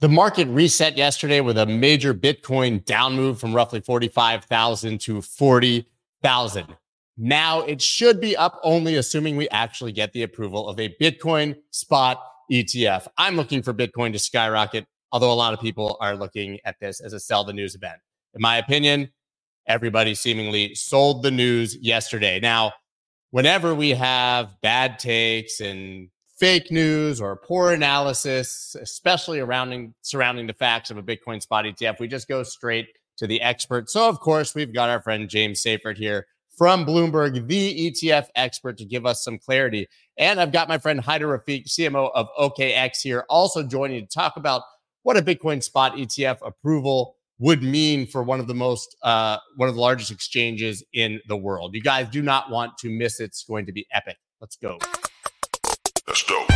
The market reset yesterday with a major Bitcoin down move from roughly 45,000 to 40,000. Now it should be up only assuming we actually get the approval of a Bitcoin spot ETF. I'm looking for Bitcoin to skyrocket, although a lot of people are looking at this as a sell the news event. In my opinion, everybody seemingly sold the news yesterday. Now, whenever we have bad takes and fake news or poor analysis, especially surrounding surrounding the facts of a Bitcoin spot ETF. We just go straight to the expert. So of course, we've got our friend James Seyffart here from Bloomberg, the ETF expert, to give us some clarity. And I've got my friend Haider Rafique, CMO of OKX, here, also joining to talk about what a Bitcoin spot ETF approval would mean for one of the most uh, one of the largest exchanges in the world. You guys do not want to miss it. It's going to be epic. Let's go. Let's go.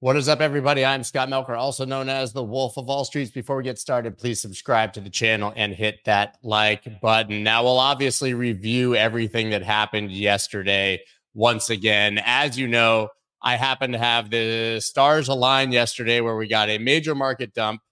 What is up, everybody? I'm Scott Melker, also known as the Wolf of All Streets. Before we get started, please subscribe to the channel and hit that like button. Now, we'll obviously review everything that happened yesterday once again. As you know, I happen to have the stars align yesterday where we got a major market dump,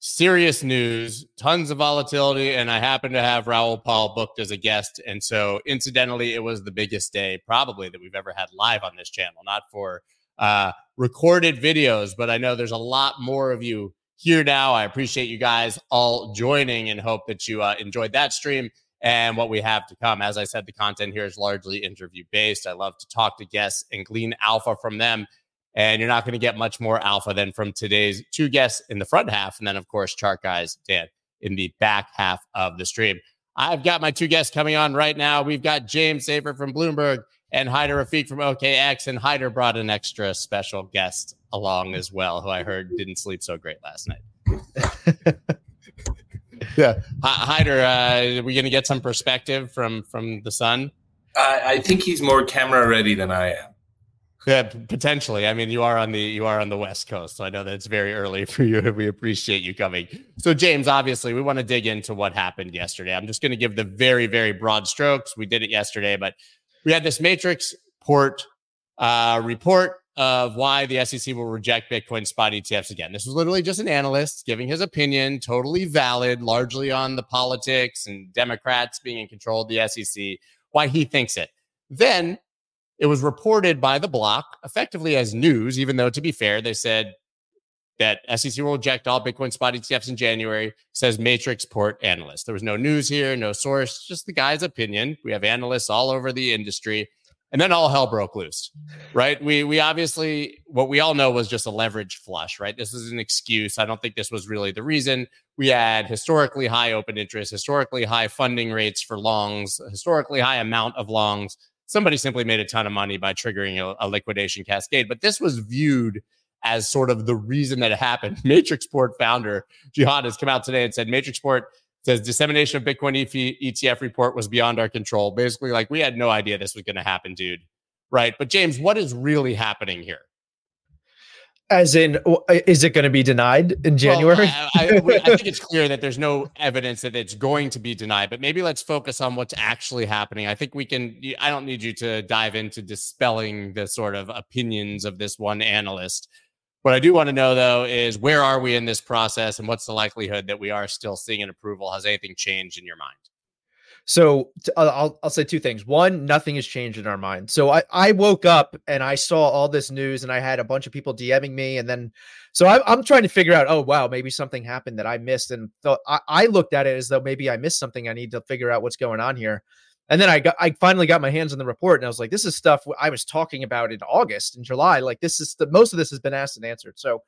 serious news, tons of volatility, and I happen to have Raoul Pal booked as a guest. And so, incidentally, it was the biggest day probably that we've ever had live on this channel, not for uh, recorded videos, but I know there's a lot more of you here now. I appreciate you guys all joining and hope that you uh, enjoyed that stream and what we have to come. As I said, the content here is largely interview based. I love to talk to guests and glean alpha from them. And you're not going to get much more alpha than from today's two guests in the front half. And then, of course, chart guys, Dan, in the back half of the stream. I've got my two guests coming on right now. We've got James Seyffart from Bloomberg and Haider Rafique from OKX. And Haider brought an extra special guest along as well, who I heard didn't sleep so great last night. yeah, Haider, uh, are we going to get some perspective from from the sun? I, I think he's more camera ready than I am. Yeah, potentially. I mean, you are on the you are on the West Coast, so I know that it's very early for you. We appreciate you coming. So, James, obviously, we want to dig into what happened yesterday. I'm just going to give the very very broad strokes. We did it yesterday, but we had this Matrix port uh, report of why the SEC will reject Bitcoin spot ETFs again. This was literally just an analyst giving his opinion, totally valid, largely on the politics and Democrats being in control of the SEC, why he thinks it. Then it was reported by the block effectively as news, even though to be fair, they said that SEC will reject all Bitcoin spot ETFs in January, says Matrixport analyst. There was no news here, no source, just the guy's opinion. We have analysts all over the industry and then all hell broke loose right? We we obviously what we all know was just a leverage flush right? This is an excuse. I don't think this was really the reason. We had historically high open interest historically high funding rates for longs historically high amount of longs. Somebody simply made a ton of money by triggering a, a liquidation cascade but this was viewed as sort of the reason that it happened. Matrixport founder Jihan has come out today and said Matrixport says dissemination of Bitcoin ETF report was beyond our control. Basically, like we had no idea this was going to happen, dude. Right. But James, what is really happening here? As in, is it going to be denied in January? Well, I, I, I, think it's clear that there's no evidence that it's going to be denied, but maybe let's focus on what's actually happening. I think we can, I don't need you to dive into dispelling the sort of opinions of this one analyst. What I do want to know though is where are we in this process and what's the likelihood that we are still seeing an approval? Has anything changed in your mind? So uh, I'll I'll say two things. One, nothing has changed in our mind. So I I woke up and I saw all this news and I had a bunch of people DMing me and then so I, I'm trying to figure out. Oh wow, maybe something happened that I missed and thought I, I looked at it as though maybe I missed something. I need to figure out what's going on here. And then I got I finally got my hands on the report and I was like, this is stuff I was talking about in August and July. Like this is the most of this has been asked and answered. So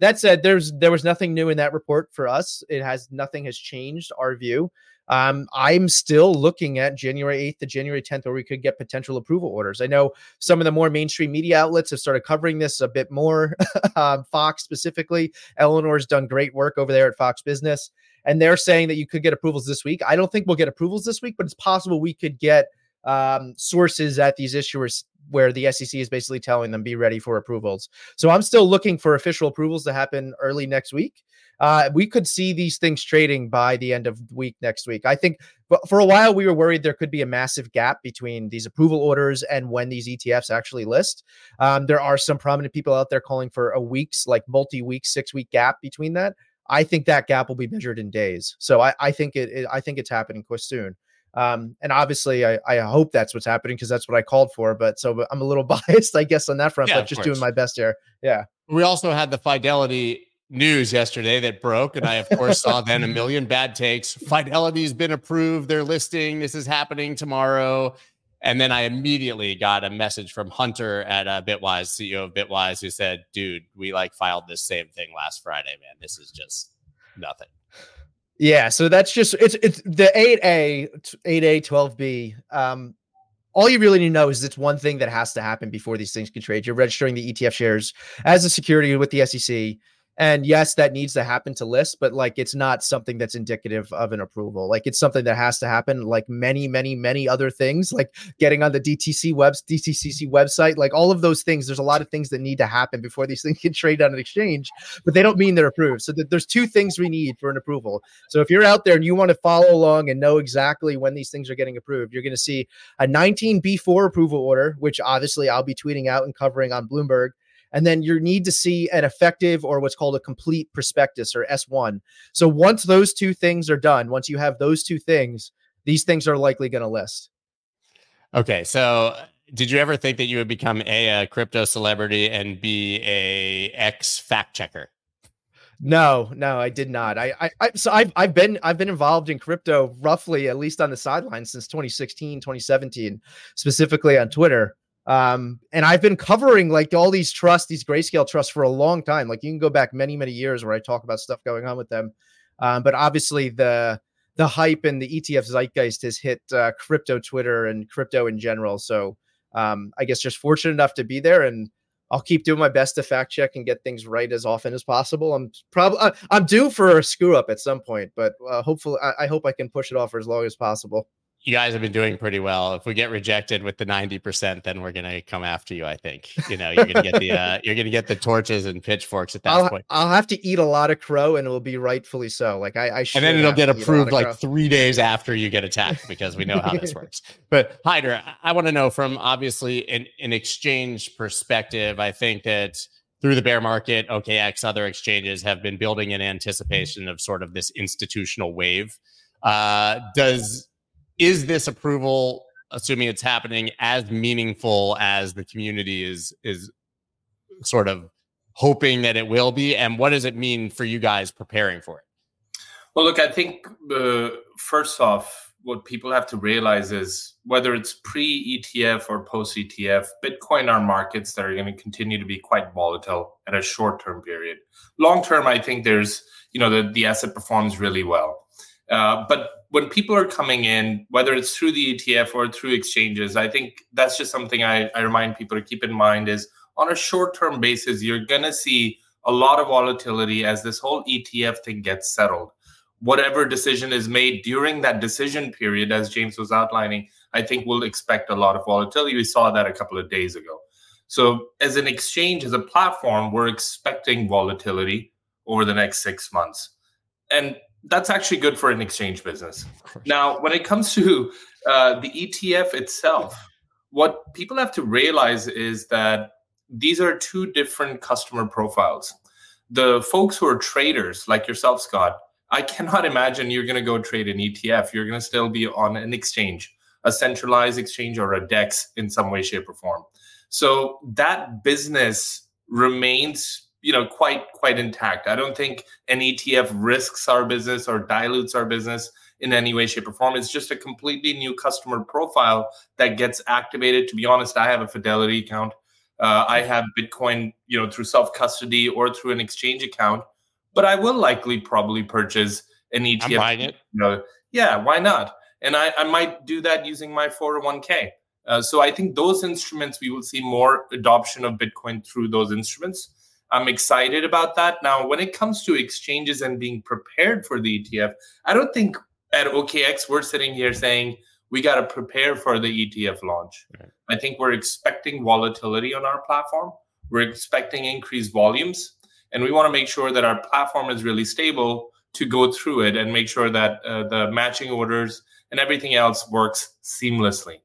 that said, there's there was nothing new in that report for us. It has nothing has changed our view. Um, I'm still looking at January 8th to January 10th, where we could get potential approval orders. I know some of the more mainstream media outlets have started covering this a bit more. um, Fox specifically, Eleanor's done great work over there at Fox Business and they're saying that you could get approvals this week. I don't think we'll get approvals this week, but it's possible we could get um, sources at these issuers where the SEC is basically telling them be ready for approvals. So I'm still looking for official approvals to happen early next week. Uh, we could see these things trading by the end of the week next week. I think but for a while we were worried there could be a massive gap between these approval orders and when these ETFs actually list. Um, there are some prominent people out there calling for a week's like multi-week, six-week gap between that. I think that gap will be measured in days. So I, I think it, it I think it's happening quite soon. Um, and obviously, I, I hope that's what's happening because that's what I called for. But so I'm a little biased, I guess, on that front. Yeah, but just course. doing my best here. Yeah. We also had the Fidelity news yesterday that broke, and I of course saw then a million bad takes. Fidelity's been approved; they're listing. This is happening tomorrow. And then I immediately got a message from Hunter at uh, Bitwise, CEO of Bitwise, who said, "Dude, we like filed this same thing last Friday, man. This is just nothing." Yeah, so that's just it's it's the 8A, 8A, 12B. Um, all you really need to know is it's one thing that has to happen before these things can trade. You're registering the ETF shares as a security with the SEC. And yes, that needs to happen to list, but like it's not something that's indicative of an approval. Like it's something that has to happen, like many, many, many other things, like getting on the DTC webs, DTCC website, like all of those things. There's a lot of things that need to happen before these things can trade on an exchange, but they don't mean they're approved. So th- there's two things we need for an approval. So if you're out there and you want to follow along and know exactly when these things are getting approved, you're going to see a 19B4 approval order, which obviously I'll be tweeting out and covering on Bloomberg and then you need to see an effective or what's called a complete prospectus or S1. So once those two things are done, once you have those two things, these things are likely going to list. Okay, so uh, did you ever think that you would become a, a crypto celebrity and be a ex fact checker? No, no, I did not. I, I, I, so I've, I've been, I've been involved in crypto roughly at least on the sidelines since 2016, 2017, specifically on Twitter. Um, and I've been covering like all these trusts, these grayscale trusts for a long time. Like you can go back many, many years where I talk about stuff going on with them. Um, but obviously the the hype and the ETF zeitgeist has hit uh, crypto Twitter and crypto in general. So um, I guess just fortunate enough to be there, and I'll keep doing my best to fact check and get things right as often as possible. I'm probably uh, I'm due for a screw up at some point, but uh, hopefully I, I hope I can push it off for as long as possible you guys have been doing pretty well. If we get rejected with the 90%, then we're gonna come after you. I think. You know, you're gonna get the uh, you're gonna get the torches and pitchforks at that I'll, point. I'll have to eat a lot of crow and it will be rightfully so. Like I, I And then it'll get approved like three days after you get attacked because we know how this works. But Haider, I, I want to know from obviously an, an exchange perspective, I think that through the bear market, OKX, other exchanges have been building in anticipation of sort of this institutional wave. Uh, does is this approval, assuming it's happening, as meaningful as the community is is sort of hoping that it will be? And what does it mean for you guys preparing for it? Well, look, I think uh, first off, what people have to realize is whether it's pre ETF or post ETF, Bitcoin are markets that are going to continue to be quite volatile at a short term period. Long term, I think there's, you know, the, the asset performs really well. Uh, but when people are coming in, whether it's through the ETF or through exchanges, I think that's just something I, I remind people to keep in mind is on a short term basis, you're going to see a lot of volatility as this whole ETF thing gets settled. Whatever decision is made during that decision period, as James was outlining, I think we'll expect a lot of volatility. We saw that a couple of days ago. So, as an exchange, as a platform, we're expecting volatility over the next six months. And that's actually good for an exchange business. Now, when it comes to uh, the ETF itself, what people have to realize is that these are two different customer profiles. The folks who are traders, like yourself, Scott, I cannot imagine you're going to go trade an ETF. You're going to still be on an exchange, a centralized exchange or a DEX in some way, shape, or form. So that business remains you know quite quite intact. I don't think an ETF risks our business or dilutes our business in any way, shape, or form. It's just a completely new customer profile that gets activated. To be honest, I have a Fidelity account. Uh, I have Bitcoin, you know, through self custody or through an exchange account. But I will likely probably purchase an ETF. I'm buying it. You know, yeah, why not? And I, I might do that using my 401k. Uh, so I think those instruments, we will see more adoption of Bitcoin through those instruments. I'm excited about that. Now, when it comes to exchanges and being prepared for the ETF, I don't think at OKX we're sitting here saying we got to prepare for the ETF launch. Right. I think we're expecting volatility on our platform. We're expecting increased volumes, and we want to make sure that our platform is really stable to go through it and make sure that uh, the matching orders and everything else works seamlessly.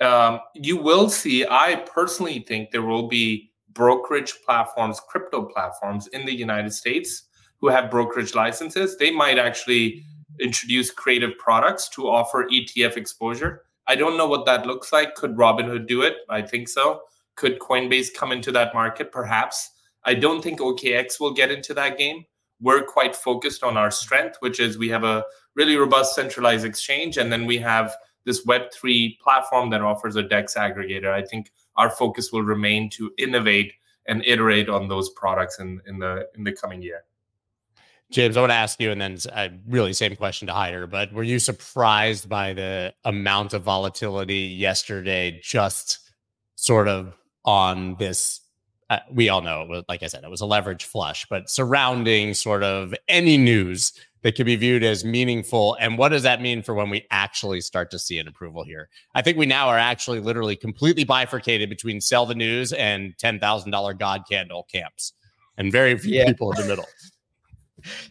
Um, you will see, I personally think there will be brokerage platforms, crypto platforms in the United States who have brokerage licenses. They might actually introduce creative products to offer ETF exposure. I don't know what that looks like. Could Robinhood do it? I think so. Could Coinbase come into that market? Perhaps. I don't think OKX will get into that game. We're quite focused on our strength, which is we have a really robust centralized exchange, and then we have this Web3 platform that offers a DEX aggregator. I think our focus will remain to innovate and iterate on those products in, in the in the coming year. James, I want to ask you, and then uh, really same question to Haider, but were you surprised by the amount of volatility yesterday, just sort of on this? Uh, we all know, it was, like I said, it was a leverage flush, but surrounding sort of any news that could be viewed as meaningful. And what does that mean for when we actually start to see an approval here? I think we now are actually literally completely bifurcated between sell the news and $10,000 God candle camps, and very few yeah. people in the middle.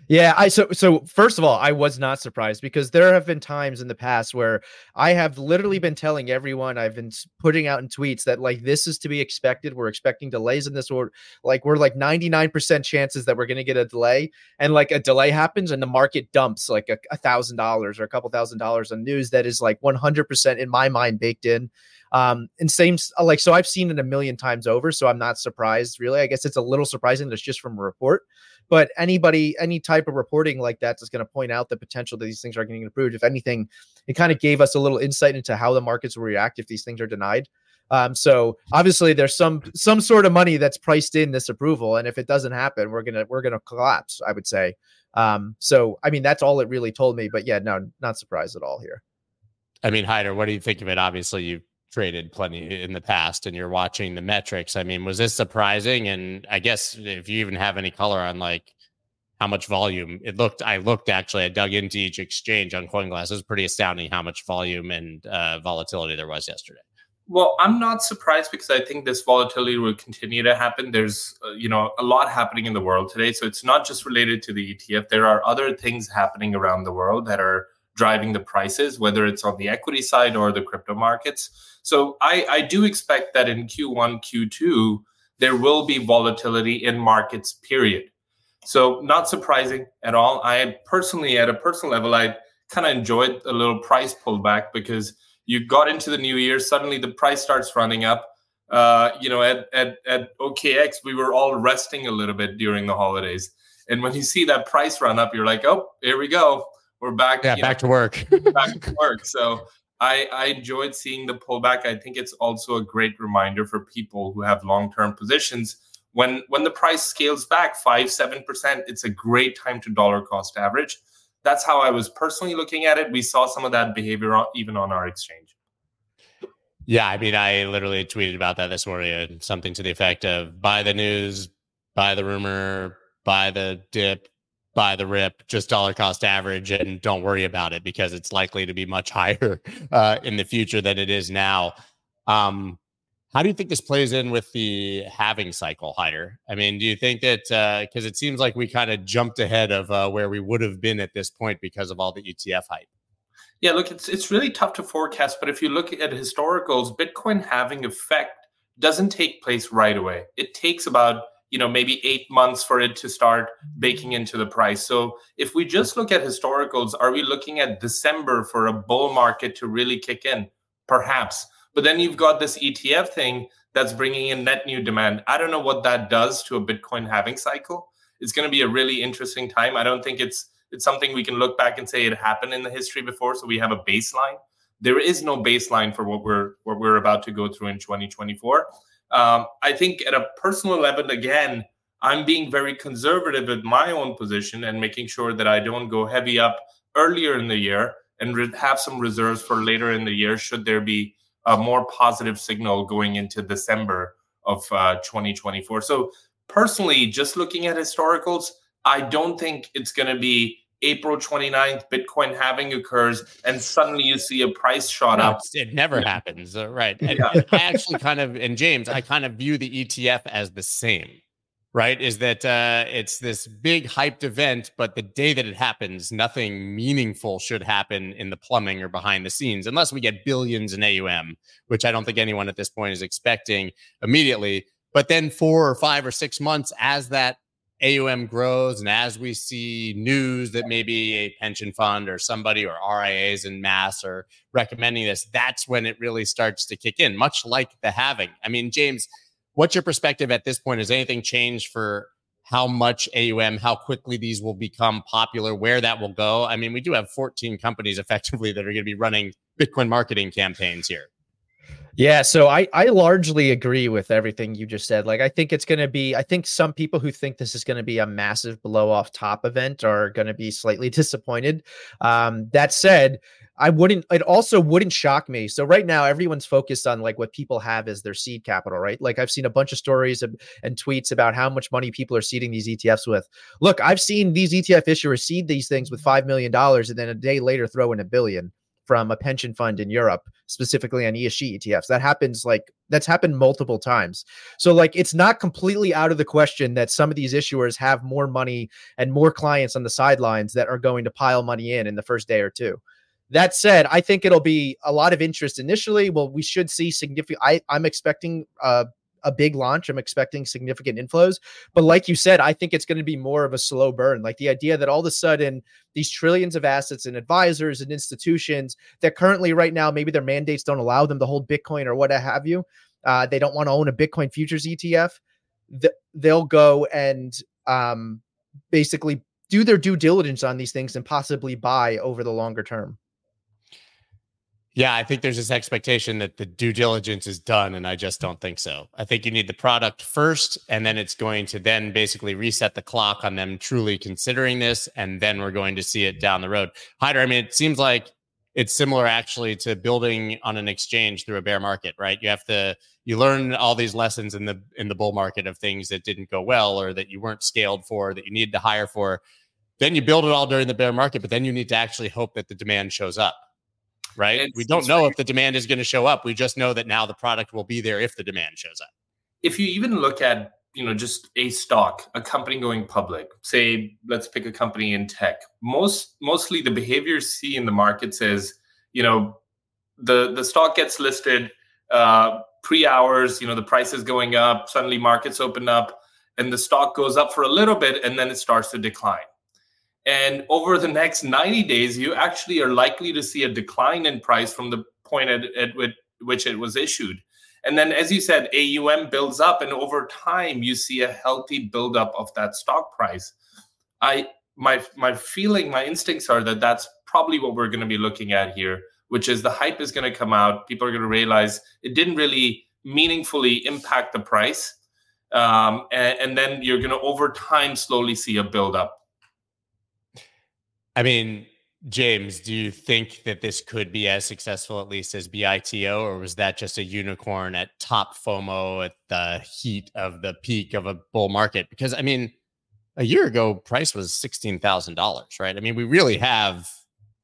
Yeah, I so so first of all, I was not surprised because there have been times in the past where I have literally been telling everyone I've been putting out in tweets that like this is to be expected. We're expecting delays in this or like we're like 99% chances that we're going to get a delay and like a delay happens and the market dumps like a thousand dollars or a couple thousand dollars on news that is like 100% in my mind baked in. Um, and same like so I've seen it a million times over, so I'm not surprised really. I guess it's a little surprising that it's just from a report. But anybody, any type of reporting like that is going to point out the potential that these things are getting approved. If anything, it kind of gave us a little insight into how the markets will react if these things are denied. Um, so obviously there's some some sort of money that's priced in this approval, and if it doesn't happen, we're gonna we're gonna collapse. I would say. Um, so I mean that's all it really told me. But yeah, no, not surprised at all here. I mean, Haider, what do you think of it? Obviously, you traded plenty in the past and you're watching the metrics. I mean, was this surprising? And I guess if you even have any color on like how much volume it looked, I looked actually, I dug into each exchange on CoinGlass. It was pretty astounding how much volume and uh, volatility there was yesterday. Well, I'm not surprised because I think this volatility will continue to happen. There's, uh, you know, a lot happening in the world today, so it's not just related to the ETF. There are other things happening around the world that are driving the prices, whether it's on the equity side or the crypto markets. So I, I do expect that in Q1, Q2, there will be volatility in markets, period. So not surprising at all. I personally, at a personal level, I kind of enjoyed a little price pullback because you got into the new year, suddenly the price starts running up. Uh, you know, at, at, at OKX, we were all resting a little bit during the holidays. And when you see that price run up, you're like, oh, here we go we're back. Yeah, back know, to work. back to work. So I, I enjoyed seeing the pullback. I think it's also a great reminder for people who have long term positions. When when the price scales back five seven percent, it's a great time to dollar cost average. That's how I was personally looking at it. We saw some of that behavior even on our exchange. Yeah, I mean, I literally tweeted about that this morning, something to the effect of buy the news, buy the rumor, buy the dip, buy the rip, just dollar cost average, and don't worry about it because it's likely to be much higher uh, in the future than it is now. Um, how do you think this plays in with the halving cycle, Haider? I mean, do you think that because uh, it seems like we kind of jumped ahead of uh, where we would have been at this point because of all the ETF hype? Yeah, look, it's it's really tough to forecast, but if you look at historicals, Bitcoin halving effect doesn't take place right away. It takes about you know maybe eight months for it to start baking into the price. So if we just look at historicals are we looking at december for a bull market to really kick in? Perhaps. But then you've got this etf thing that's bringing in net new demand. I don't know what that does to a bitcoin halving cycle. It's going to be a really interesting time. I don't think it's it's something we can look back and say it happened in the history before so we have a baseline. There is no baseline for what we're what we're about to go through in 2024 um, I think at a personal level, again, I'm being very conservative with my own position and making sure that I don't go heavy up earlier in the year and re- have some reserves for later in the year should there be a more positive signal going into December of uh, 2024. So, personally, just looking at historicals, I don't think it's going to be April 29th, Bitcoin halving occurs, and suddenly you see a price shot no, up. It never yeah. happens, uh, right? And, yeah. and I actually kind of, and James, I kind of view the ETF as the same right? Is that uh, it's this big hyped event, but the day that it happens, nothing meaningful should happen in the plumbing or behind the scenes, unless we get billions in AUM, which I don't think anyone at this point is expecting immediately. But then four or five or six months as that AUM grows and as we see news that maybe a pension fund or somebody or RIAs in mass are recommending this, that's when it really starts to kick in, much like the halving. I mean, James, What's your perspective at this point? Has anything changed for how much AUM, how quickly these will become popular, where that will go? I mean, we do have 14 companies effectively that are going to be running Bitcoin marketing campaigns here. Yeah, so I I largely agree with everything you just said. Like I think it's going to be I think some people who think this is going to be a massive blow off top event are going to be slightly disappointed. Um that said, I wouldn't, it also wouldn't shock me. So right now, everyone's focused on like what people have as their seed capital, right? Like I've seen a bunch of stories and tweets about how much money people are seeding these ETFs with. Look, I've seen these ETF issuers seed these things with $5 million and then a day later throw in a billion from a pension fund in Europe, specifically on ESG ETFs. That happens like that's happened multiple times. So like it's not completely out of the question that some of these issuers have more money and more clients on the sidelines that are going to pile money in in the first day or two. That said, I think it'll be a lot of interest initially. Well, we should see significant. I, I'm expecting uh, a big launch. I'm expecting significant inflows. But like you said, I think it's going to be more of a slow burn. Like the idea that all of a sudden these trillions of assets and advisors and institutions that currently right now maybe their mandates don't allow them to hold Bitcoin or what have you. Uh, they don't want to own a Bitcoin futures ETF. Th- they'll go and um, basically do their due diligence on these things and possibly buy over the longer term. Yeah, I think there's this expectation that the due diligence is done, and I just don't think so. I think you need the product first, and then it's going to then basically reset the clock on them truly considering this, and then we're going to see it down the road. Haider, I mean, it seems like it's similar actually to building on an exchange through a bear market, right? You have to you learn all these lessons in the in the bull market of things that didn't go well or that you weren't scaled for, that you needed to hire for. Then you build it all during the bear market, but then you need to actually hope that the demand shows up right? It's, we don't know if the demand is going to show up. We just know that now the product will be there if the demand shows up. If you even look at you know just a stock a company going public say let's pick a company in tech most mostly the behavior you see in the market says you know the the stock gets listed uh pre hours you know the price is going up suddenly markets open up and the stock goes up for a little bit and then it starts to decline and over the next 90 days, you actually are likely to see a decline in price from the point at, at which it was issued. And then, as you said, AUM builds up, and over time, you see a healthy buildup of that stock price. I my my feeling, my instincts are that that's probably what we're going to be looking at here, which is the hype is going to come out. People are going to realize it didn't really meaningfully impact the price, um, and, and then you're going to over time slowly see a buildup. I mean, James, do you think that this could be as successful, at least as BITO, or was that just a unicorn at top FOMO at the heat of the peak of a bull market? Because I mean, a year ago, price was sixteen thousand dollars, right? I mean, we really have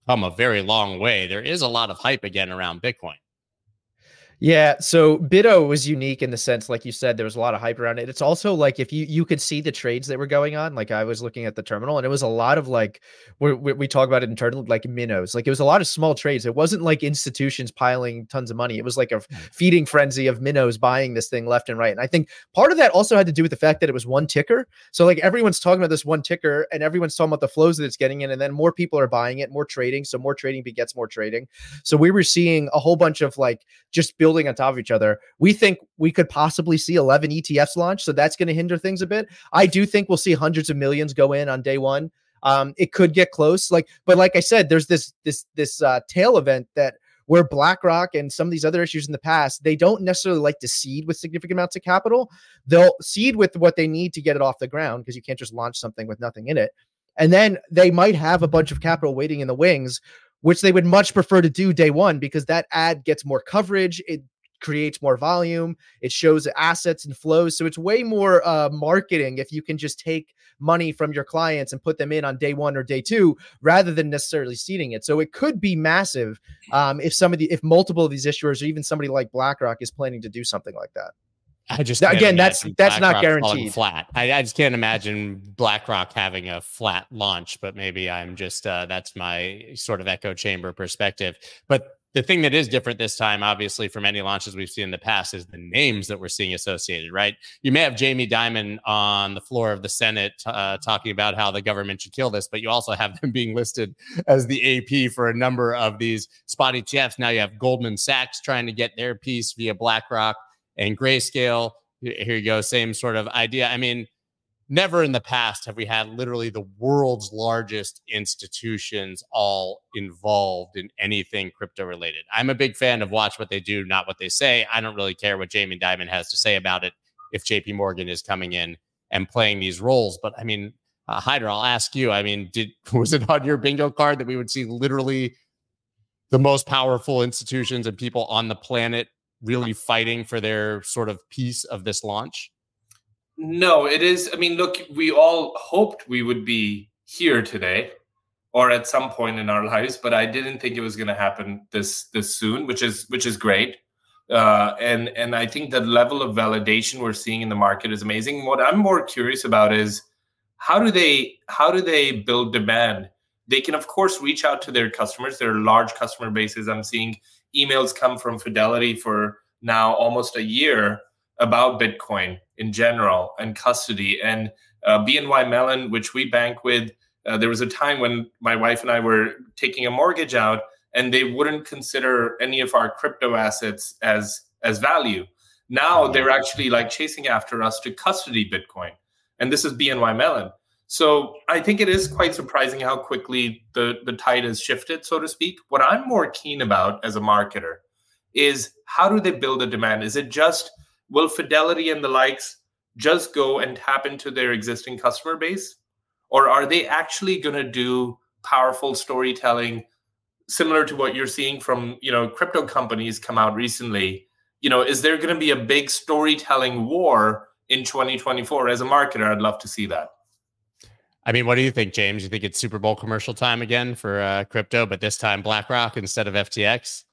come a very long way. There is a lot of hype again around Bitcoin. Yeah, so BITO was unique in the sense, like you said, there was a lot of hype around it. It's also like if you you could see the trades that were going on. Like I was looking at the terminal, and it was a lot of like we we talk about it internally, like minnows. Like it was a lot of small trades. It wasn't like institutions piling tons of money. It was like a hmm. feeding frenzy of minnows buying this thing left and right. And I think part of that also had to do with the fact that it was one ticker. So like everyone's talking about this one ticker, and everyone's talking about the flows that it's getting in, and then more people are buying it, more trading. So more trading begets more trading. So we were seeing a whole bunch of like just build building on top of each other. We think we could possibly see 11 ETFs launch, so that's going to hinder things a bit. I do think we'll see hundreds of millions go in on day one. Um, it could get close, like, but like I said, there's this this this uh, tail event that where BlackRock and some of these other issues in the past, they don't necessarily like to seed with significant amounts of capital. They'll seed with what they need to get it off the ground because you can't just launch something with nothing in it. And then they might have a bunch of capital waiting in the wings which they would much prefer to do day one because that ad gets more coverage. It creates more volume. It shows assets and flows. So it's way more uh, marketing if you can just take money from your clients and put them in on day one or day two rather than necessarily seeding it. So it could be massive um, if some of the if multiple of these issuers or even somebody like BlackRock is planning to do something like that. I just again that's that's BlackRock not guaranteed. Flat. I, I, just can't imagine BlackRock having a flat launch, but maybe I'm just uh, that's my sort of echo chamber perspective. But the thing that is different this time, obviously, from any launches we've seen in the past, is the names that we're seeing associated. Right? You may have Jamie Dimon on the floor of the Senate uh, talking about how the government should kill this, but you also have them being listed as the AP for a number of these spot ETFs. Now you have Goldman Sachs trying to get their piece via BlackRock and grayscale. Here you go, same sort of idea. I mean, never in the past have we had literally the world's largest institutions all involved in anything crypto related. I'm a big fan of watch what they do, not what they say. I don't really care what Jamie Dimon has to say about it if JP Morgan is coming in and playing these roles. But I mean, uh, Haider, I'll ask you. I mean, did was it on your bingo card that we would see literally the most powerful institutions and people on the planet really fighting for their sort of piece of this launch? No, it is. I mean, look, we all hoped we would be here today or at some point in our lives, but I didn't think it was going to happen this this soon, which is which is great. Uh, and and I think the level of validation we're seeing in the market is amazing. What I'm more curious about is how do they how do they build demand? They can of course reach out to their customers. Their large customer bases. I'm seeing emails come from Fidelity for now almost a year about Bitcoin in general and custody. And uh, BNY Mellon, which we bank with, uh, there was a time when my wife and I were taking a mortgage out, and they wouldn't consider any of our crypto assets as as value. Now they're actually like chasing after us to custody Bitcoin, and this is BNY Mellon. So I think it is quite surprising how quickly the, the tide has shifted, so to speak. What I'm more keen about as a marketer is how do they build a demand? Is it just will Fidelity and the likes just go and tap into their existing customer base? Or are they actually going to do powerful storytelling similar to what you're seeing from, you know, crypto companies come out recently? You know, is there going to be a big storytelling war in 2024 as a marketer? I'd love to see that. I mean, what do you think, James? You think it's Super Bowl commercial time again for uh, crypto, but this time BlackRock instead of FTX?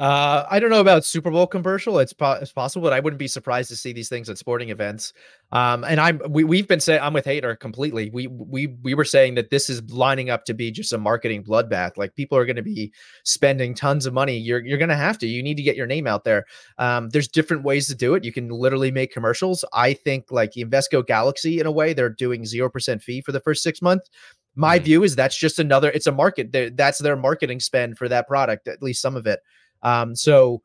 Uh, I don't know about Super Bowl commercial. It's, po- it's possible, but I wouldn't be surprised to see these things at sporting events. Um, and I'm we we've been saying I'm with Haider completely. We we we were saying that this is lining up to be just a marketing bloodbath. Like people are going to be spending tons of money. You're you're going to have to. You need to get your name out there. Um, there's different ways to do it. You can literally make commercials. I think like Invesco Galaxy in a way they're doing zero percent fee for the first six months. My mm. view is that's just another. It's a market. That's their marketing spend for that product. At least some of it. Um, so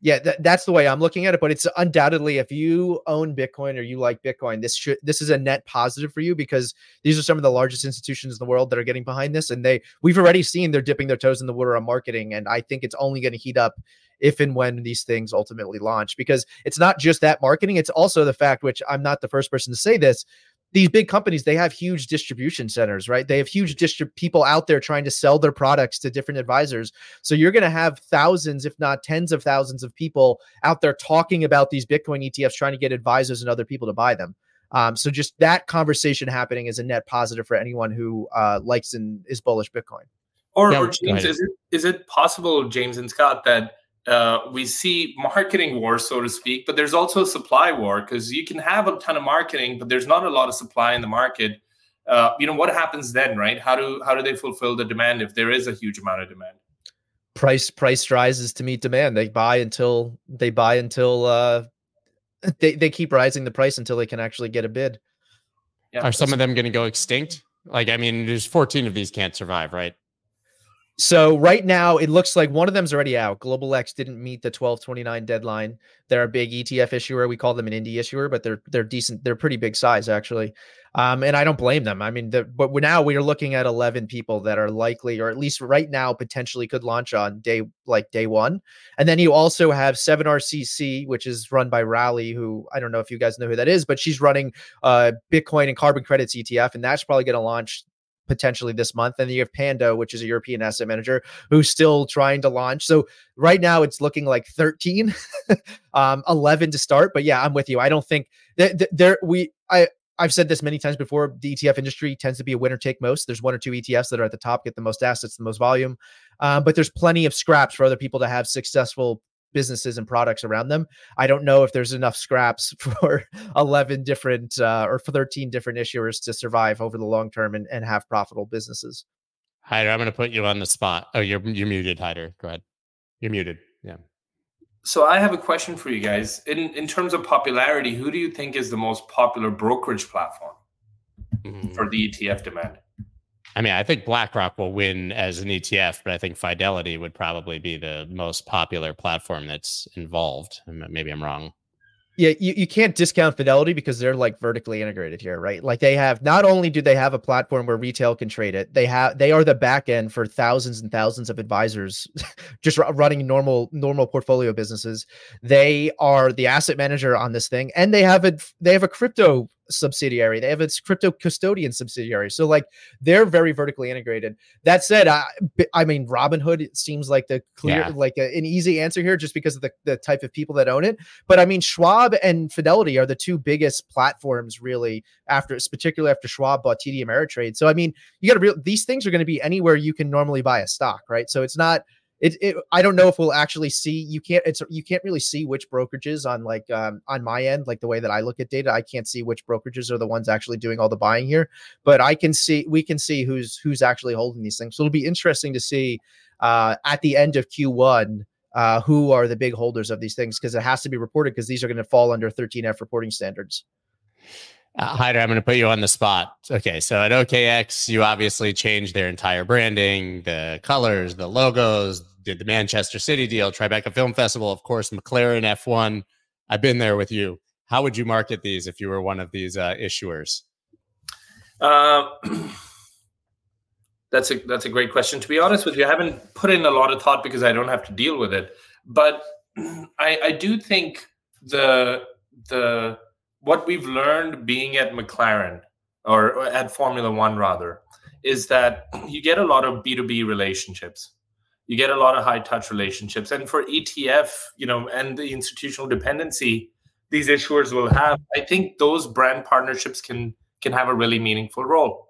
yeah, th- that's the way I'm looking at it. But it's undoubtedly if you own Bitcoin or you like Bitcoin, this should this is a net positive for you because these are some of the largest institutions in the world that are getting behind this, and they we've already seen they're dipping their toes in the water on marketing, and I think it's only going to heat up if and when these things ultimately launch because it's not just that marketing it's also the fact which i'm not the first person to say this these big companies they have huge distribution centers right? They have huge distrib- people out there trying to sell their products to different advisors. So you're going to have thousands if not tens of thousands of people out there talking about these bitcoin etfs trying to get advisors and other people to buy them. Um, so just that conversation happening is a net positive for anyone who uh, likes and is bullish bitcoin. Or, yeah, or james is it, is it possible james and scott that uh, we see marketing war, so to speak, but there's also a supply war because you can have a ton of marketing, but there's not a lot of supply in the market. Uh, you know what happens then, right? How do how do they fulfill the demand if there is a huge amount of demand? Price price rises to meet demand. They buy until they buy until uh, they they keep rising the price until they can actually get a bid. Yeah, Are some of them going to go extinct? Like, I mean, there's 14 of these can't survive, right? So right now it looks like one of them's already out. Global X didn't meet the 1229 deadline. They're a big ETF issuer. We call them an indie issuer, but they're they're decent. They're pretty big size actually. Um, and I don't blame them. I mean, the, but now we are looking at 11 people that are likely, or at least right now, potentially could launch on day like day one. And then you also have 7RCC, which is run by Rali, who I don't know if you guys know who that is, but she's running uh, Bitcoin and carbon credits ETF, and that's probably going to launch potentially this month. And then you have Pando, which is a European asset manager who's still trying to launch. So right now it's looking like 13, um, 11 to start. But yeah, I'm with you. I don't think that there we I I've said this many times before. The ETF industry tends to be a winner take most. There's one or two ETFs that are at the top, get the most assets, the most volume. Um, but there's plenty of scraps for other people to have successful businesses and products around them. I don't know if there's enough scraps for 11 different uh, or 13 different issuers to survive over the long term and, and have profitable businesses. Haider, I'm going to put you on the spot. Oh, you're you're muted, Haider. Go ahead. You're muted. Yeah. So I have a question for you guys. In in terms of popularity, who do you think is the most popular brokerage platform mm-hmm. for the ETF demand? I mean, I think BlackRock will win as an ETF, but I think Fidelity would probably be the most popular platform that's involved. Maybe I'm wrong yeah, you, you can't discount Fidelity because they're like vertically integrated here, right? Like they have not only do they have a platform where retail can trade it, they have they are the back end for thousands and thousands of advisors just running normal normal portfolio businesses. They are the asset manager on this thing, and they have a they have a crypto subsidiary. They have its crypto custodian subsidiary. So like they're very vertically integrated. That said, I, I mean Robinhood seems like the clear yeah. like a, an easy answer here just because of the, the type of people that own it. But I mean Schwab and Fidelity are the two biggest platforms really after particularly after Schwab bought TD Ameritrade. So I mean you got to real these things are going to be anywhere you can normally buy a stock, right? So it's not it, it I don't know if we'll actually see you can't it's you can't really see which brokerages on like um on my end like the way that I look at data I can't see which brokerages are the ones actually doing all the buying here but I can see we can see who's who's actually holding these things so it'll be interesting to see uh at the end of Q1 uh who are the big holders of these things because it has to be reported because these are going to fall under 13F reporting standards. Uh, Haider, I'm going to put you on the spot. Okay, so at OKX, you obviously changed their entire branding, the colors, the logos, did the Manchester City deal, Tribeca Film Festival, of course, McLaren F1. I've been there with you. How would you market these if you were one of these uh, issuers? Uh, that's a that's a great question. To be honest with you, I haven't put in a lot of thought because I don't have to deal with it. But I, I do think the the what we've learned being at McLaren or at Formula One rather is that you get a lot of B2B relationships. You get a lot of high touch relationships. And for ETF, you know, and the institutional dependency these issuers will have, I think those brand partnerships can can have a really meaningful role.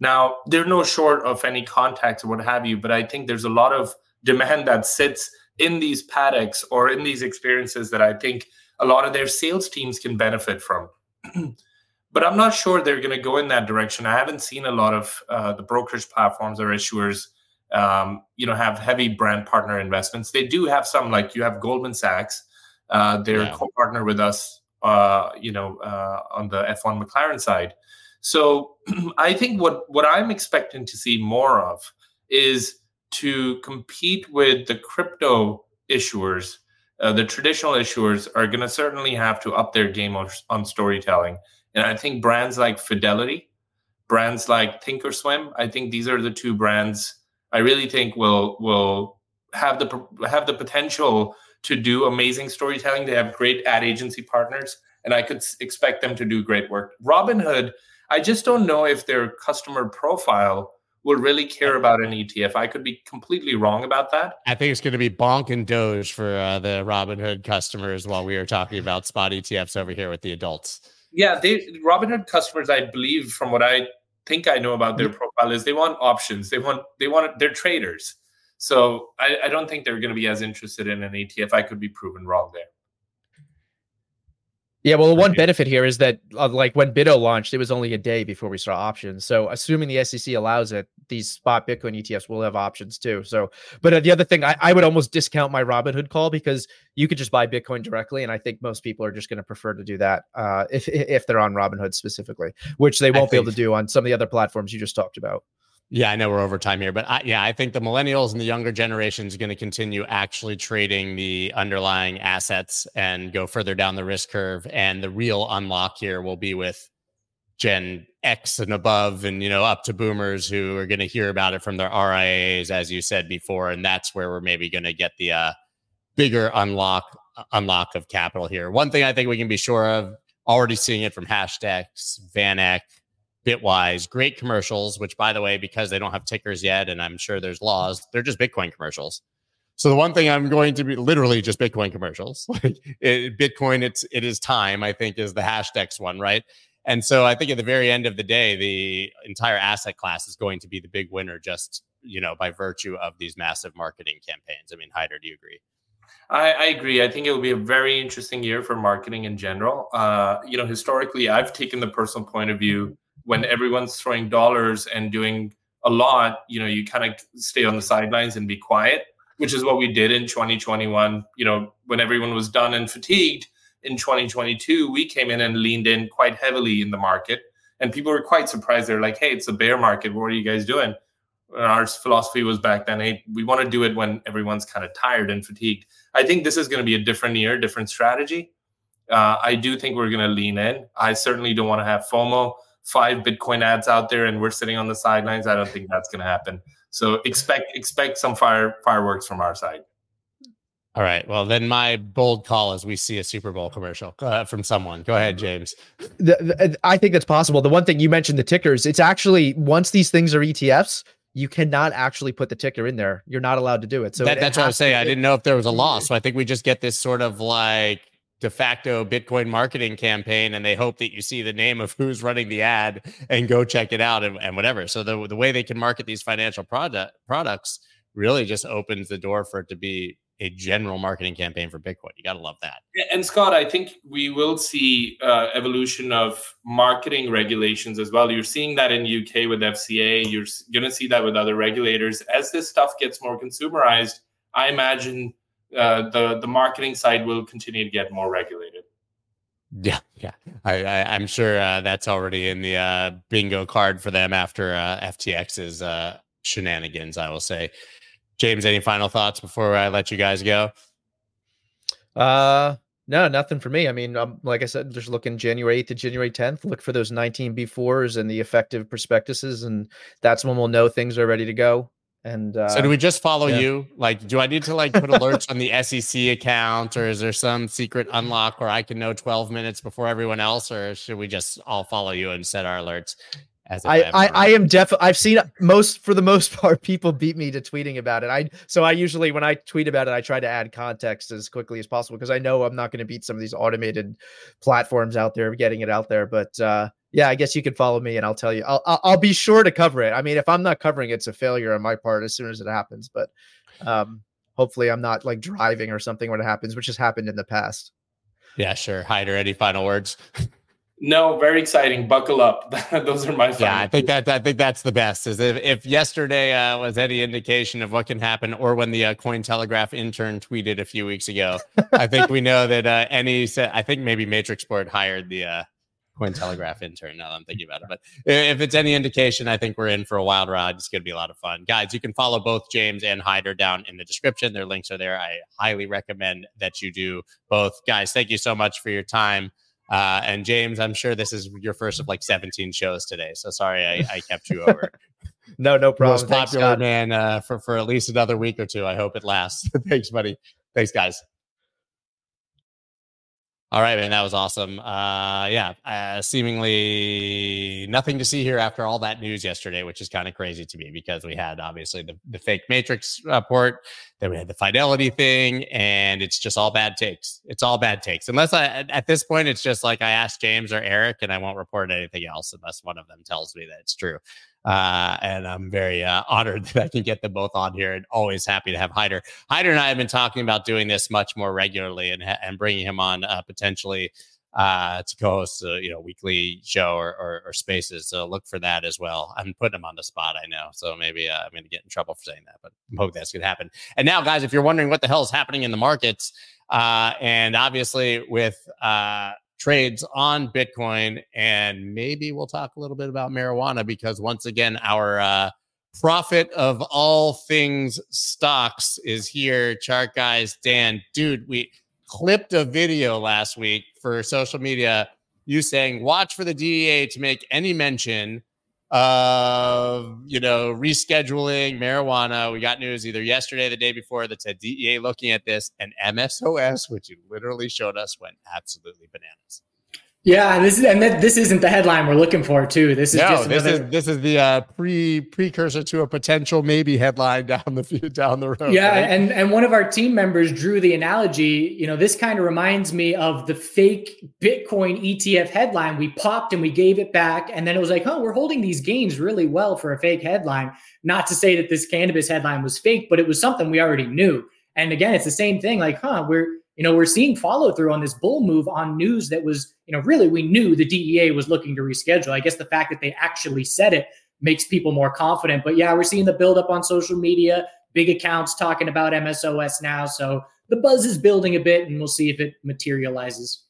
Now, they're no short of any contacts or what have you, but I think there's a lot of demand that sits in these paddocks or in these experiences that I think a lot of their sales teams can benefit from. but I'm not sure they're going to go in that direction. I haven't seen a lot of uh, the brokerage platforms or issuers, um, you know, have heavy brand partner investments. They do have some, like you have Goldman Sachs. Uh, they're yeah. co-partner with us, uh, you know, uh, on the F1 McLaren side. So I think what what I'm expecting to see more of is to compete with the crypto issuers uh, the traditional issuers are going to certainly have to up their game on, on storytelling. And I think brands like Fidelity, brands like Thinkorswim, I think these are the two brands I really think will will have the have the potential to do amazing storytelling. They have great ad agency partners, and I could expect them to do great work. Robinhood, I just don't know if their customer profile will really care about an ETF. I could be completely wrong about that. I think it's going to be bonk and doge for uh, the Robinhood customers while we are talking about spot ETFs over here with the adults. Yeah, they Robinhood customers, I believe, from what I think I know about their mm-hmm. profile, is they want options. They want they want they're traders. So I, I don't think they're going to be as interested in an ETF. I could be proven wrong there. Yeah, well, the one benefit here is that, uh, like when BITO launched, it was only a day before we saw options. So, assuming the SEC allows it, these spot Bitcoin ETFs will have options too. So, but uh, the other thing, I, I would almost discount my Robinhood call because you could just buy Bitcoin directly, and I think most people are just going to prefer to do that uh, if if they're on Robinhood specifically, which they won't be able to do on some of the other platforms you just talked about. Yeah, I know we're over time here, but I, yeah, I think the millennials and the younger generation is going to continue actually trading the underlying assets and go further down the risk curve. And the real unlock here will be with Gen X and above, and you know, up to boomers who are going to hear about it from their RIAs, as you said before, and that's where we're maybe going to get the uh, bigger unlock unlock of capital here. One thing I think we can be sure of, already seeing it from Hashdex, VanEck, Bitwise, great commercials, which by the way, because they don't have tickers yet, and I'm sure there's laws, they're just Bitcoin commercials. So the one thing I'm going to be literally just Bitcoin commercials. Like it, Bitcoin, it's it is time. I think is the Hashdex one, right? And so I think at the very end of the day, the entire asset class is going to be the big winner, just you know, by virtue of these massive marketing campaigns. I mean, Haider, do you agree? I, I, agree. I think it will be a very interesting year for marketing in general. Uh, you know, historically, I've taken the personal point of view when everyone's throwing dollars and doing a lot. You know, you kind of stay on the sidelines and be quiet, which is what we did in 2021. You know, when everyone was done and fatigued in 2022, we came in and leaned in quite heavily in the market, and people were quite surprised. They're like, "Hey, it's a bear market. What are you guys doing?" our philosophy was back then hey we want to do it when everyone's kind of tired and fatigued i think this is going to be a different year different strategy uh, i do think we're going to lean in i certainly don't want to have fomo five bitcoin ads out there and we're sitting on the sidelines i don't think that's going to happen so expect expect some fire fireworks from our side all right. Well, then my bold call is we see a Super Bowl commercial uh, from someone. Go ahead, James. The, the, I think that's possible. The one thing you mentioned, the tickers, it's actually once these things are ETFs, you cannot actually put the ticker in there. You're not allowed to do it. So that, it that's what I was saying. I didn't know if there was a law. So I think we just get this sort of like de facto Bitcoin marketing campaign, and they hope that you see the name of who's running the ad and go check it out and, and whatever. So the the way they can market these financial product products really just opens the door for it to be a general marketing campaign for Bitcoin. You got to love that. And Scott, I think we will see uh, evolution of marketing regulations as well. You're seeing that in UK with FCA. You're going to see that with other regulators as this stuff gets more consumerized. I imagine uh, the the marketing side will continue to get more regulated. Yeah, yeah, I, I, am sure uh, that's already in the uh, bingo card for them after uh, FTX's uh, shenanigans. I will say. James, any final thoughts before I let you guys go? Uh, no, nothing for me. I mean, um, like I said, just looking January 8th to January 10th, look for those 19 B4s and the effective prospectuses, and that's when we'll know things are ready to go. And uh, so, do we just follow yeah. you? Like, do I need to like put alerts on the SEC account, or is there some secret unlock where I can know 12 minutes before everyone else, or should we just all follow you and set our alerts? As I, I, I, am definitely I've seen most for the most part people beat me to tweeting about it. I so I usually when I tweet about it I try to add context as quickly as possible because I know I'm not going to beat some of these automated platforms out there getting it out there. But uh, yeah, I guess you can follow me and I'll tell you. I'll I'll be sure to cover it. I mean, if I'm not covering it, it's a failure on my part as soon as it happens. But um, hopefully I'm not like driving or something when it happens, which has happened in the past. Yeah, sure. Haider, any final words? No, very exciting. Buckle up. Those are my. Yeah, I think that I think that's the best. Is if, if yesterday uh, was any indication of what can happen, or when the uh, Cointelegraph intern tweeted a few weeks ago, I think we know that uh, any. I think maybe Matrixport hired the uh, Cointelegraph intern. Now that I'm thinking about it, but if it's any indication, I think we're in for a wild ride. It's going to be a lot of fun, guys. You can follow both James and Haider down in the description. Their links are there. I highly recommend that you do both, guys. Thank you so much for your time. Uh, and James, I'm sure this is your first of like 17 shows today. So sorry I, I kept you over. no, no problem. Most popular man uh, for, for at least another week or two. I hope it lasts. Thanks, buddy. Thanks, guys. All right, man, that was awesome. Uh, yeah, uh, seemingly nothing to see here after all that news yesterday, which is kind of crazy to me because we had obviously the, the fake Matrix report, then we had the Fidelity thing, and it's just all bad takes. It's all bad takes. Unless I, at this point, it's just like I asked James or Eric, and I won't report anything else unless one of them tells me that it's true. Uh, and I'm very uh, honored that I can get them both on here and always happy to have Haider. Haider and I have been talking about doing this much more regularly and, and bringing him on uh, potentially uh, to co-host a you know weekly show or, or, or, spaces. So look for that as well. I'm putting him on the spot, I know. So maybe uh, I'm going to get in trouble for saying that, but I hope that's going to happen. And now, guys, if you're wondering what the hell is happening in the markets, uh, and obviously with uh, trades on Bitcoin. And maybe we'll talk a little bit about marijuana because once again, our uh, prophet of all things stocks is here. Chart guys, Dan, dude, we clipped a video last week for social media. You saying, watch for the DEA to make any mention of you know rescheduling marijuana. We got news either yesterday, the day before that said DEA looking at this, and MSOS, which you literally showed us, went absolutely bananas. Yeah, this is and th- this isn't the headline we're looking for too. This is no, just this another, is this is the uh, pre precursor to a potential maybe headline down the down the road. Yeah, right? and and one of our team members drew the analogy. You know, this kind of reminds me of the fake Bitcoin ETF headline. We popped and we gave it back, and then it was like, oh, we're holding these gains really well for a fake headline. Not to say that this cannabis headline was fake, but it was something we already knew. And again, it's the same thing. Like, huh, we're you know we're seeing follow through on this bull move on news that was you know really we knew the DEA was looking to reschedule. I guess the fact that they actually said it makes people more confident. But yeah, we're seeing the buildup on social media, big accounts talking about MSOS now. So the buzz is building a bit, and we'll see if it materializes.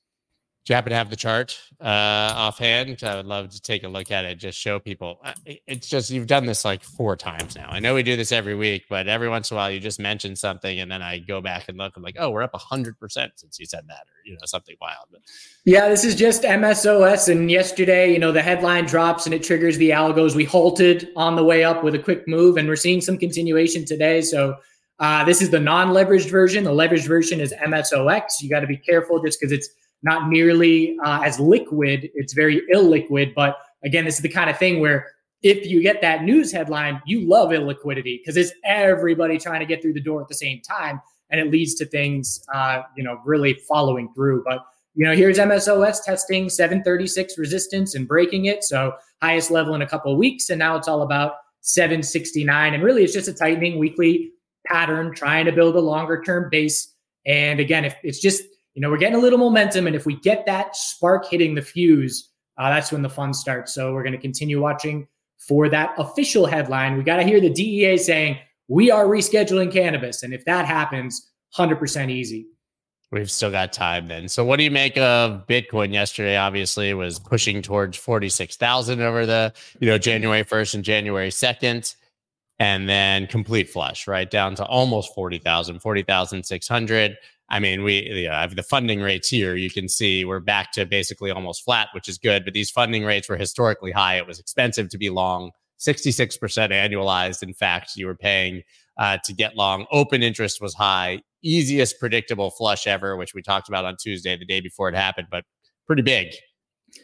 Do you happen to have the chart uh, offhand? I would love to take a look at it. Just show people. Uh, it's just you've done this like four times now. I know we do this every week, but every once in a while you just mention something, and then I go back and look. I'm like, oh, we're up hundred percent since you said that, or you know, something wild. But yeah, this is just MSOS. And yesterday, you know, the headline drops and it triggers the algos. We halted on the way up with a quick move, and we're seeing some continuation today. So. Uh, this is the non-leveraged version. The leveraged version is MSOX. You got to be careful just because it's not nearly uh, as liquid. It's very illiquid. But again, this is the kind of thing where if you get that news headline, you love illiquidity because it's everybody trying to get through the door at the same time, and it leads to things, uh, you know, really following through. But you know, here's MSOS testing 736 resistance and breaking it, so highest level in a couple of weeks, and now it's all about 769, and really it's just a tightening weekly pattern, trying to build a longer term base. And again, if it's just you know, we're getting a little momentum. And if we get that spark hitting the fuse, uh, that's when the fun starts. So we're going to continue watching for that official headline. We got to hear the DEA saying, we are rescheduling cannabis. And if that happens, 100% easy. We've still got time then. So what do you make of Bitcoin yesterday? Obviously was pushing towards 46,000 over the, you know, January 1st and January 2nd and then complete flush, right? Down to almost 40,000, 40,600. I mean, we have the funding rates here. You can see we're back to basically almost flat, which is good. But these funding rates were historically high. It was expensive to be long. 66% annualized. In fact, you were paying uh, to get long. Open interest was high. Easiest predictable flush ever, which we talked about on Tuesday, the day before it happened, but pretty big.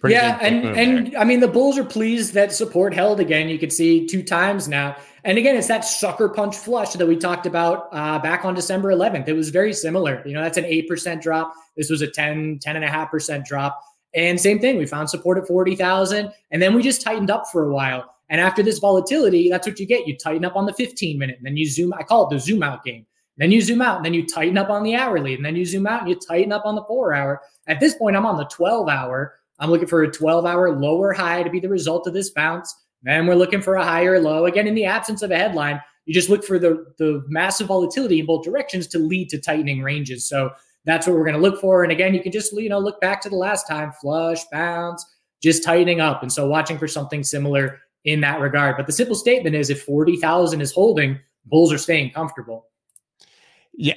Pretty yeah, and and there. I mean the Bulls are pleased that support held again. You could see two times now. And again, it's that sucker punch flush that we talked about uh, back on December 11th. It was very similar. You know, that's an 8% drop. This was a 10, 10.5% drop. And same thing, we found support at 40,000. And then we just tightened up for a while. And after this volatility, that's what you get. You tighten up on the 15 minute, and then you zoom. I call it the zoom out game. Then you zoom out, and then you tighten up on the hourly, and then you zoom out and you tighten up on the four hour. At this point, I'm on the 12 hour. I'm looking for a 12 hour lower high to be the result of this bounce. Then we're looking for a higher low. Again, in the absence of a headline, you just look for the, the massive volatility in both directions to lead to tightening ranges. So that's what we're going to look for. And again, you can just you know look back to the last time, flush, bounce, just tightening up. And so watching for something similar in that regard. But the simple statement is if 40,000 is holding, bulls are staying comfortable. Yeah,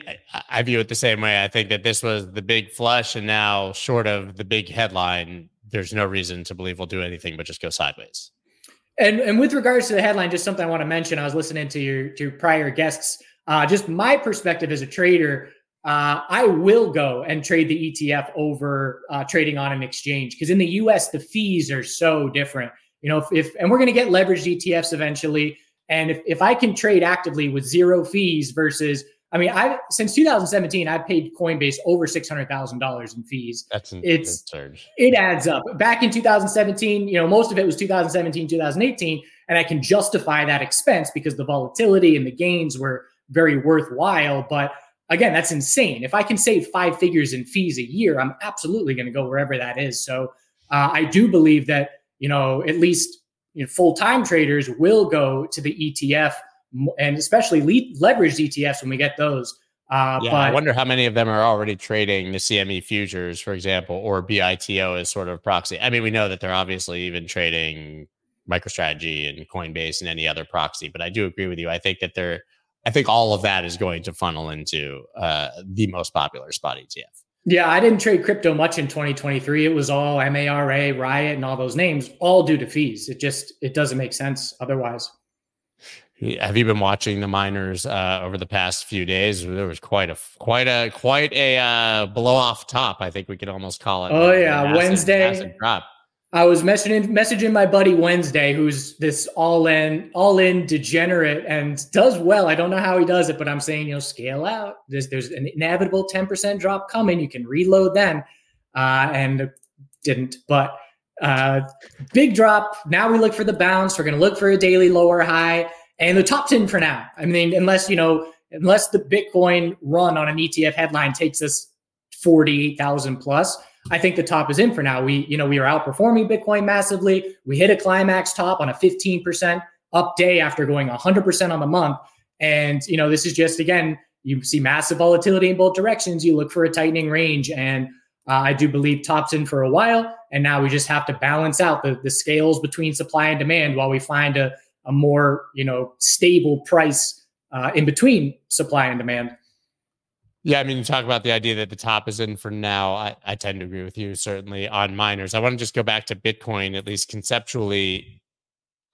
I view it the same way. I think that this was the big flush, and now, short of the big headline, there's no reason to believe we'll do anything but just go sideways. And and with regards to the headline, just something I want to mention. I was listening to your to prior guests. Uh, just my perspective as a trader, uh, I will go and trade the ETF over uh, trading on an exchange because in the U.S. the fees are so different. You know, if, if and we're going to get leveraged ETFs eventually, and if if I can trade actively with zero fees versus I mean, I since 2017, I've paid Coinbase over six hundred thousand dollars in fees. That's an, it's surge. It adds up. Back in 2017, you know, most of it was 2017, 2018, and I can justify that expense because the volatility and the gains were very worthwhile. But again, that's insane. If I can save five figures in fees a year, I'm absolutely going to go wherever that is. So uh, I do believe that you know at least you know, full time traders will go to the ETF and especially le- leveraged ETFs when we get those. Uh, yeah, but, I wonder how many of them are already trading the CME futures, for example, or BITO as sort of proxy. I mean, we know that they're obviously even trading MicroStrategy and Coinbase and any other proxy, but I do agree with you. I think that they're, I think all of that is going to funnel into uh, the most popular spot ETF. Yeah, I didn't trade crypto much in 2023. It was all MARA, Riot, and all those names, all due to fees. It just it doesn't make sense otherwise. Have you been watching the miners uh, over the past few days? There was quite a quite a quite a uh, blow off top. I think we could almost call it. Oh yeah, Wednesday massive drop. I was messaging messaging my buddy Wednesday, who's this all in all in degenerate and does well. I don't know how he does it, but I'm saying you know scale out. There's there's an inevitable ten percent drop coming. You can reload then, uh, and didn't. But uh, big drop. Now we look for the bounce. We're going to look for a daily lower high and the top 10 for now. I mean, unless, you know, unless the Bitcoin run on an ETF headline takes us 48,000 plus, I think the top is in for now. We, you know, we are outperforming Bitcoin massively. We hit a climax top on a 15% up day after going 100% on the month. And, you know, this is just, again, you see massive volatility in both directions. You look for a tightening range. And uh, I do believe tops in for a while. And now we just have to balance out the, the scales between supply and demand while we find a, a more you know stable price uh, in between supply and demand. Yeah, I mean, you talk about the idea that the top is in for now. I, I tend to agree with you certainly on miners. I want to just go back to Bitcoin, at least conceptually.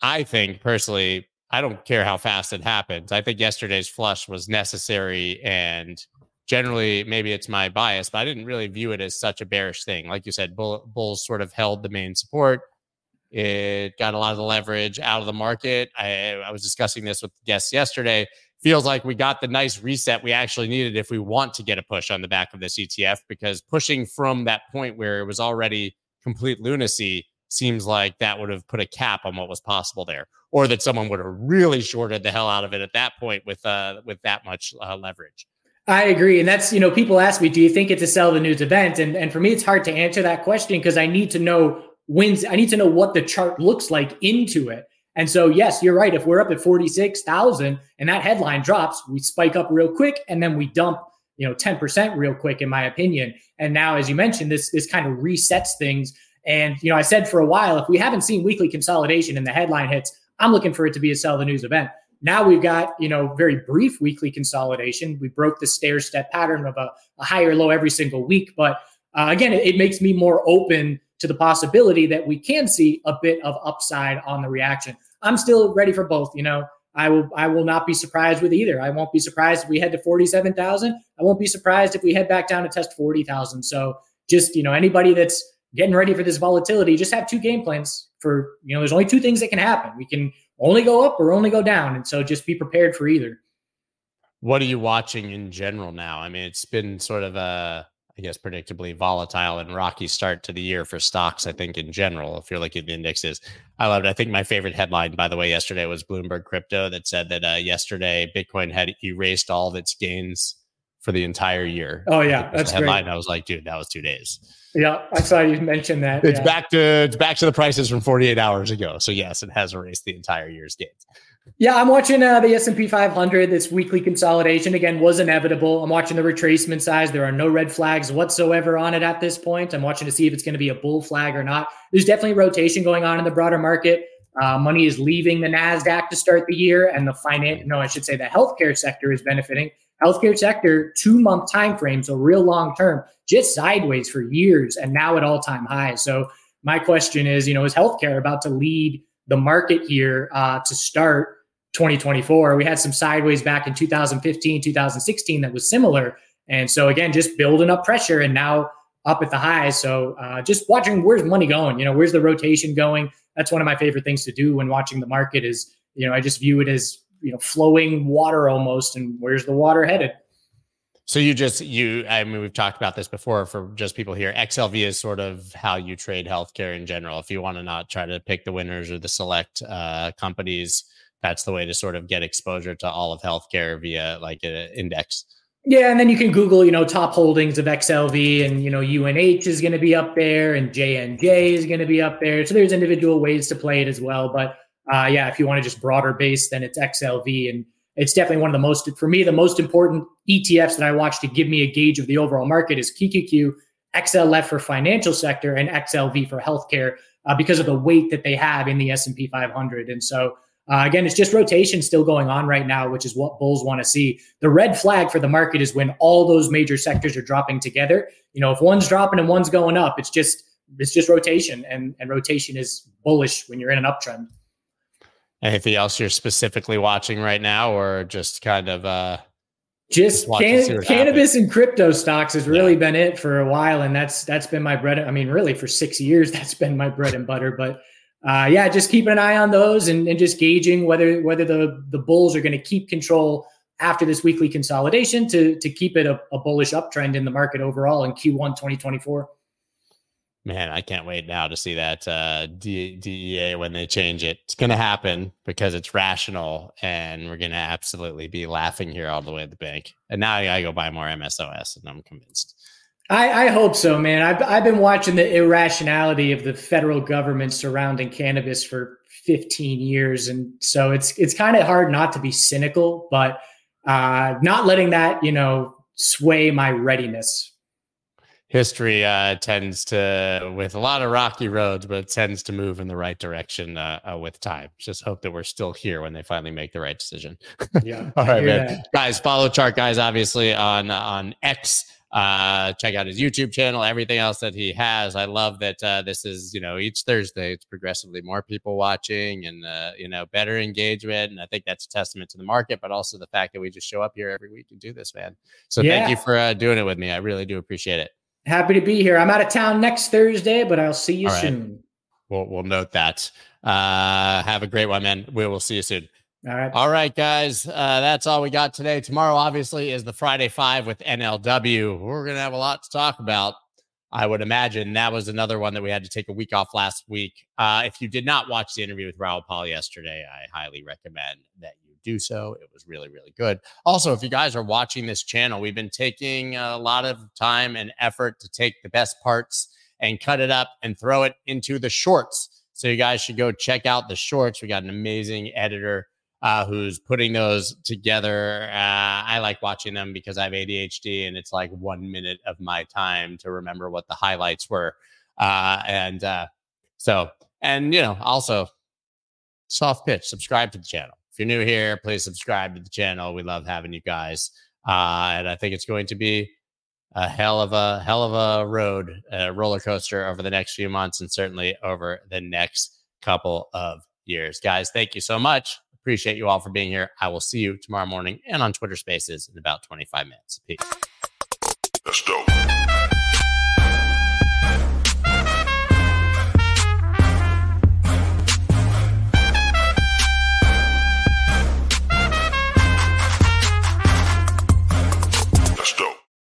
I think personally, I don't care how fast it happens. I think yesterday's flush was necessary and generally maybe it's my bias, but I didn't really view it as such a bearish thing. Like you said, bull, bulls sort of held the main support. It got a lot of the leverage out of the market. I, I was discussing this with guests yesterday. Feels like we got the nice reset we actually needed if we want to get a push on the back of this ETF, because pushing from that point where it was already complete lunacy seems like that would have put a cap on what was possible there, or that someone would have really shorted the hell out of it at that point with uh with that much uh, leverage. I agree. And that's, you know, people ask me, do you think it's a sell the news event? And and for me, it's hard to answer that question because I need to know wins. I need to know what the chart looks like into it. And so, yes, you're right. If we're up at 46,000 and that headline drops, we spike up real quick and then we dump, you know, 10% real quick, in my opinion. And now, as you mentioned, this, this kind of resets things. And, you know, I said for a while, if we haven't seen weekly consolidation and the headline hits, I'm looking for it to be a sell the news event. Now we've got, you know, very brief weekly consolidation. We broke the stair step pattern of a, a higher low every single week. But uh, again, it, it makes me more open to the possibility that we can see a bit of upside on the reaction. I'm still ready for both. You know, I will I will not be surprised with either. I won't be surprised if we head to 47,000. I won't be surprised if we head back down to test 40,000. So just, you know, anybody that's getting ready for this volatility, just have two game plans for, you know, there's only two things that can happen. We can only go up or only go down. And so just be prepared for either. What are you watching in general now? I mean, it's been sort of a I guess, predictably volatile and rocky start to the year for stocks, I think, in general, if you're looking at the indexes. I loved it. I think my favorite headline, by the way, yesterday was Bloomberg Crypto that said that uh, yesterday Bitcoin had erased all of its gains for the entire year. Oh, yeah. That's headline. Great. I was like, dude, that was two days. Yeah, I saw you mention that. It's yeah. back to it's back to the prices from 48 hours ago. So yes, it has erased the entire year's gains. Yeah, I'm watching uh, the S&P 500. This weekly consolidation again was inevitable. I'm watching the retracement size. There are no red flags whatsoever on it at this point. I'm watching to see if it's going to be a bull flag or not. There's definitely rotation going on in the broader market. Uh, money is leaving the Nasdaq to start the year, and the finance no, I should say the healthcare sector is benefiting. Healthcare sector two month time frame, so real long term, just sideways for years, and now at all time highs. So my question is, you know, is healthcare about to lead? The market here uh, to start 2024. We had some sideways back in 2015, 2016 that was similar. And so again, just building up pressure and now up at the highs. So uh, just watching where's money going, you know, where's the rotation going? That's one of my favorite things to do when watching the market is, you know, I just view it as, you know, flowing water almost. And where's the water headed? So you just you I mean we've talked about this before for just people here. XLV is sort of how you trade healthcare in general. If you want to not try to pick the winners or the select uh, companies, that's the way to sort of get exposure to all of healthcare via like an index. Yeah, and then you can Google, you know, top holdings of XLV, and you know, UNH is going to be up there, and JNJ is going to be up there. So there's individual ways to play it as well. But uh, yeah, if you want to just broader base, then it's XLV, and it's definitely one of the most, for me, the most important ETFs that I watch to give me a gauge of the overall market is QQQ, XLF for financial sector, and XLV for healthcare uh, because of the weight that they have in the S&P 500. And so, uh, again, it's just rotation still going on right now, which is what bulls want to see. The red flag for the market is when all those major sectors are dropping together. You know, if one's dropping and one's going up, it's just it's just rotation, and and rotation is bullish when you're in an uptrend. Anything else you're specifically watching right now, or just kind of uh, just can- cannabis and crypto stocks has really yeah. been it for a while, and that's that's been my bread. I mean, really for six years, that's been my bread and butter. But uh, yeah, just keeping an eye on those and, and just gauging whether whether the the bulls are going to keep control after this weekly consolidation to to keep it a, a bullish uptrend in the market overall in Q1 2024. Man, I can't wait now to see that uh, D- DEA when they change it. It's going to happen because it's rational, and we're going to absolutely be laughing here all the way to the bank. And now I got to go buy more MSOS, and I'm convinced. I, I, hope so, man. I've, I've been watching the irrationality of the federal government surrounding cannabis for 15 years, and so it's it's kind of hard not to be cynical, but uh, not letting that you know sway my readiness history uh, tends to, with a lot of rocky roads, but it tends to move in the right direction uh, uh, with time. Just hope that we're still here when they finally make the right decision. Yeah. All right, man. That. Guys, follow Chart Guys obviously on on X. Uh, check out his YouTube channel, everything else that he has. I love that uh, this is, you know, each Thursday it's progressively more people watching and, uh, you know, better engagement. And I think that's a testament to the market, but also the fact that we just show up here every week and do this, man. So yeah. thank you for uh, doing it with me. I really do appreciate it. Happy to be here. I'm out of town next Thursday, but I'll see you right. soon. We'll, we'll note that. Uh, have a great one, man. We will see you soon. All right. All right, guys. Uh, that's all we got today. Tomorrow, obviously, is the Friday Five with NLW. We're going to have a lot to talk about. I would imagine that was another one that we had to take a week off last week. Uh, if you did not watch the interview with Raoul Pal yesterday, I highly recommend that do so. It was really, really good. Also, if you guys are watching this channel, we've been taking a lot of time and effort to take the best parts and cut it up and throw it into the shorts. So you guys should go check out the shorts. We got an amazing editor uh, who's putting those together. Uh, I like watching them because I have ADHD and it's like one minute of my time to remember what the highlights were. Uh, and uh, so, and you know, also soft pitch, subscribe to the channel if you're new here, please subscribe to the channel. We love having you guys. Uh, and I think it's going to be a hell of a hell of a road, a roller coaster over the next few months and certainly over the next couple of years. Guys, thank you so much. Appreciate you all for being here. I will see you tomorrow morning and on Twitter Spaces in about 25 minutes. Peace. Let's go.